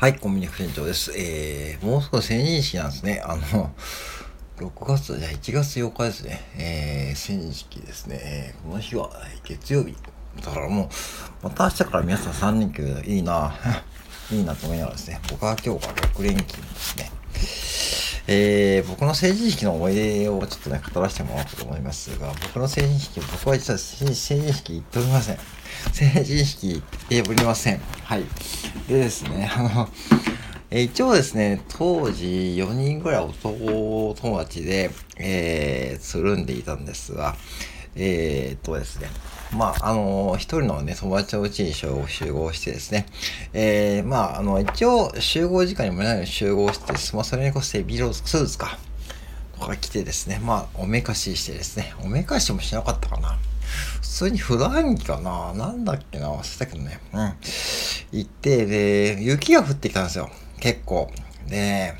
はい、コンビニ副店長です。えー、もう少し成人式なんですね。あの、6月、じゃあ1月8日ですね。えー、成人式ですね。えー、この日は月曜日。だからもう、また明日から皆さん3連休いいな いいなと思いながらですね。僕は今日から6連休ですね。えー、僕の成人式の思い出をちょっとね、語らせてもらおうと思いますが、僕の成人式、僕は実は成人式行っておりません。成人式行っておりません。はい。でですね、あの、えー、一応ですね、当時4人ぐらい男友達で、えー、つるんでいたんですが、えー、っとですね、まあ、あのー、一人のね、友達のうちに集合してですね、えー、まあ、あの、一応、集合時間にもないように集合して、まあ、それにこそビロスーツか、とか来てですね、まあ、おめかししてですね、おめかしもしなかったかな。普通に普段着かななんだっけな忘れたけどね。うん。行って、で、雪が降ってきたんですよ。結構。で、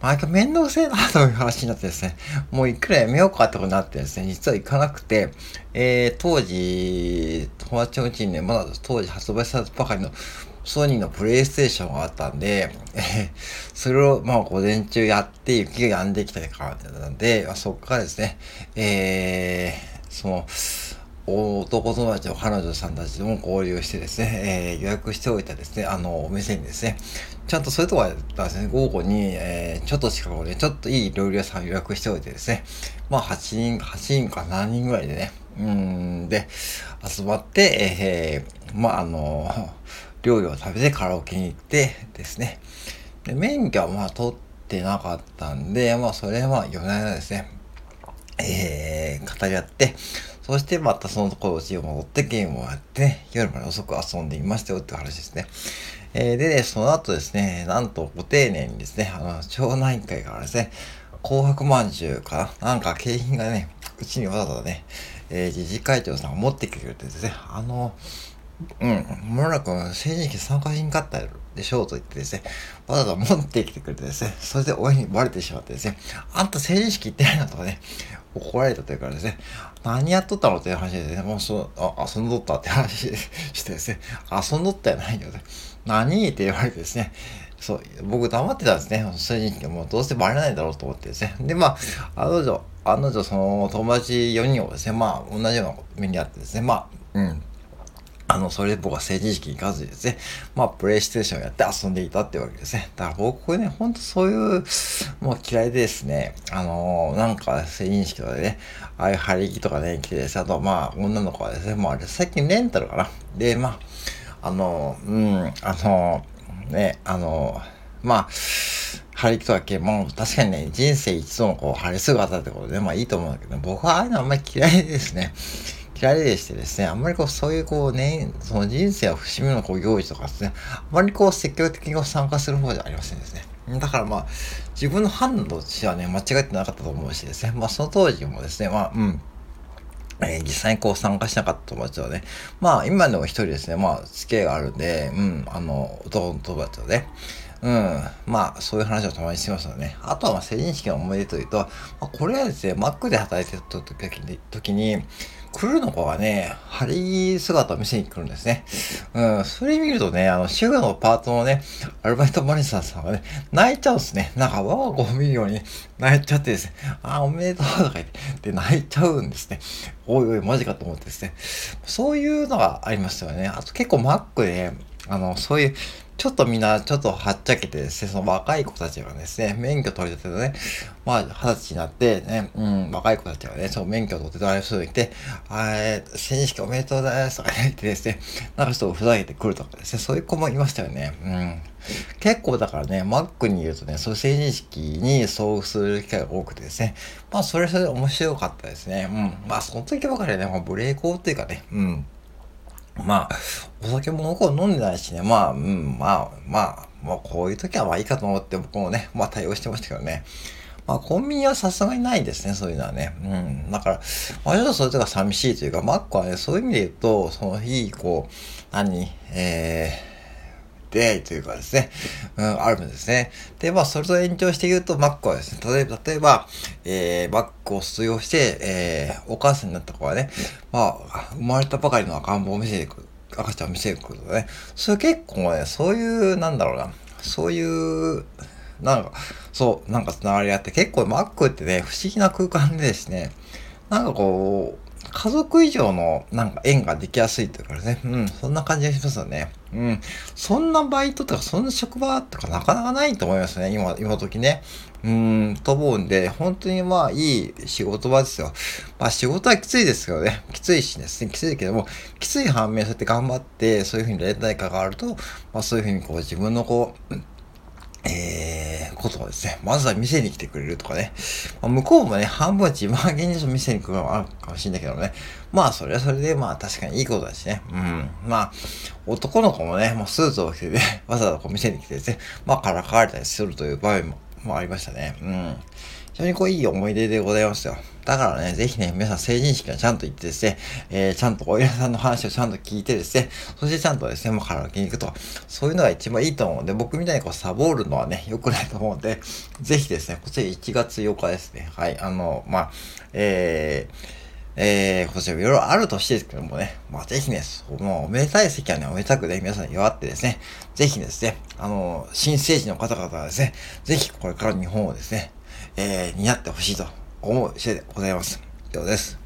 毎回めんどくせえなという話になってですね、もういくらやめようかってことになってですね、実は行かなくて、えー、当時、友達のうちにね、まだ当時発売されたばかりのソニーのプレイステーションがあったんで、えー、それをまあ午前中やって雪が止んできたからなんで、まあ、そこからですね、えー、その、男友達の彼女さんたちとも交流してですね、えー、予約しておいたですね、あの、お店にですね、ちゃんとそういうとこはですね、午後に、えー、ちょっと近くで、ちょっといい料理屋さん予約しておいてですね、まあ、8人、8人か何人ぐらいでね、うん、で、集まって、えー、まあ、あの、料理を食べてカラオケに行ってですね、で、免許はまあ、取ってなかったんで、まあ、それは夜な夜ですね、えー、語り合って、そしてまたそのところ家を戻ってゲームをやって、夜まで遅く遊んでいましたよって話ですね。えー、で、ね、その後ですね、なんとご丁寧にですね、あの、町内会からですね、紅白まんじゅうかななんか景品がね、うちにわざわざね、えー、自治会長さんが持ってきてくれてですね、あの、うん、もなく成人式参加しんかったでしょうと言ってですね、わざわざ持ってきてくれてですね、それで親にバレてしまってですね、あんた成人式行ってないなとかね、怒られたというからですね、何やっとったのっていう話でね、もうそ、あ、遊んどったって話してですね、遊んどったやないよね。何って言われてですね、そう、僕黙ってたんですね。成人式もうどうせバレないだろうと思ってですね。で、まあ、あの女、あの女、その友達4人をですね、まあ、同じような目にあってですね、まあ、うん。あの、それで僕は成人式に行かずにですね、まあ、プレイステーションやって遊んでいたっていうわけですね。だから僕ね、ほんとそういう、もう嫌いでですね、あのー、なんか成人式とかでね、ああいう張り着とかね、着てですあと、まあ、女の子はですね、もうあれ、最近レンタルかな。で、まあ、あのー、うん、あのー、ね、あのまあ、張り着とかけ、もう確かにね、人生一度のこう、晴れ姿ってことで、まあいいと思うんだけど、僕はああいうのあんまり嫌いですね。嫌いでしてですね、あんまりこう、そういうこうね、その人生を節目のこう行事とかですね、あんまりこう、積極的に参加する方じゃありませんですね。だからまあ、自分の判断としてはね、間違えてなかったと思うしですね、まあその当時もですね、まあ、うん。えー、実際にこう参加しなかった友達はね、まあ今でも一人ですね、まあ付き合いがあるんで、うん、あの、男の友達とね、うん。まあ、そういう話をたまにしてますよね。あとは、まあ、成人式の思い出というと、まあ、これはですね、マックで働いてた、時に来るの子がね、張り姿を見せに来るんですね。うん、それ見るとね、あの、主婦のパートのね、アルバイトマネージャーさんがね、泣いちゃうんですね。なんか、我が子を見るように泣いちゃってですね、あ、おめでとうとか言って、で、泣いちゃうんですね。おいおい、マジかと思ってですね。そういうのがありますよね。あと結構マックで、あの、そういうちょっとみんな、ちょっとはっちゃけてですね、その若い子たちがですね、免許取り立てでね、まあ、二十歳になってね、うん、若い子たちがね、その免許取ってたりするに来て、えー、成人式おめでとうですとか言ってですね、なんかちょっとふざけてくるとかですね、そういう子もいましたよね。うん。結構だからね、マックにいるとね、そういう成人式に遭遇する機会が多くてですね、まあ、それそれで面白かったですね。うん。まあ、その時ばかりはね、まあ、ブレーコーっていうかね、うん。まあ、お酒も僕は飲んでないしね、まあ、うん、まあ、まあ、まあ、こういう時はまあいいかと思って僕もね、まあ対応してましたけどね。まあ、コンビニはさすがにないですね、そういうのはね。うん。だから、まあ、ちょっとそれとか寂しいというか、マックはね、そういう意味で言うと、その日、こう、何、えー、出会いというかですね、うん、あるんですね。で、まあ、それと延長して言うと、マックはですね、例えば、例えば、えー、マックを卒業して、えー、お母さんになった子はね、まあ、生まれたばかりの赤ん坊を見せていく。赤ちゃんを見せていくるとね、それ結構ね、そういう、なんだろうな、そういう、なんか、そう、なんか繋がりあって、結構マックってね、不思議な空間でですね、なんかこう、家族以上のなんか縁ができやすいというかね、うん、そんな感じがしますよね。うん。そんなバイトとか、そんな職場とかなかなかないと思いますね、今、今時ね。うん、と思うんで、本当にまあいい仕事場ですよ。まあ仕事はきついですけどね。きついしですね。きついけども、きつい反面そうやって頑張って、そういうふうに連帯感があると、まあそういうふうにこう自分のこう、えー、ことをですね、まずは店に来てくれるとかね。まあ、向こうもね、半分は自慢げに店に来るのもあるかもしれないけどね。まあ、それはそれで、まあ、確かにいいことだしね。うん。まあ、男の子もね、もうスーツを着てね、わざわざこう店に来てですね、まあ、からかわれたりするという場合も、もありましたね。うん。非常にこういい思い出でございますよ。だからね、ぜひね、皆さん成人式はちゃんと行ってですね、えー、ちゃんとお偉さんの話をちゃんと聞いてですね、そしてちゃんとですね、もうカラオケに行くと、そういうのが一番いいと思うんで、僕みたいにこうサボるのはね、良くないと思うんで、ぜひですね、こちら1月8日ですね、はい、あの、まあ、えー、えー、こちらいろいろあるとしてですけどもね、まあぜひね、そのおめでたい席はね、おめでたくね、皆さん祝ってですね、ぜひですね、あの、新生児の方々はですね、ぜひこれから日本をですね、えー、担ってほしいと思う次第でございます。以上です。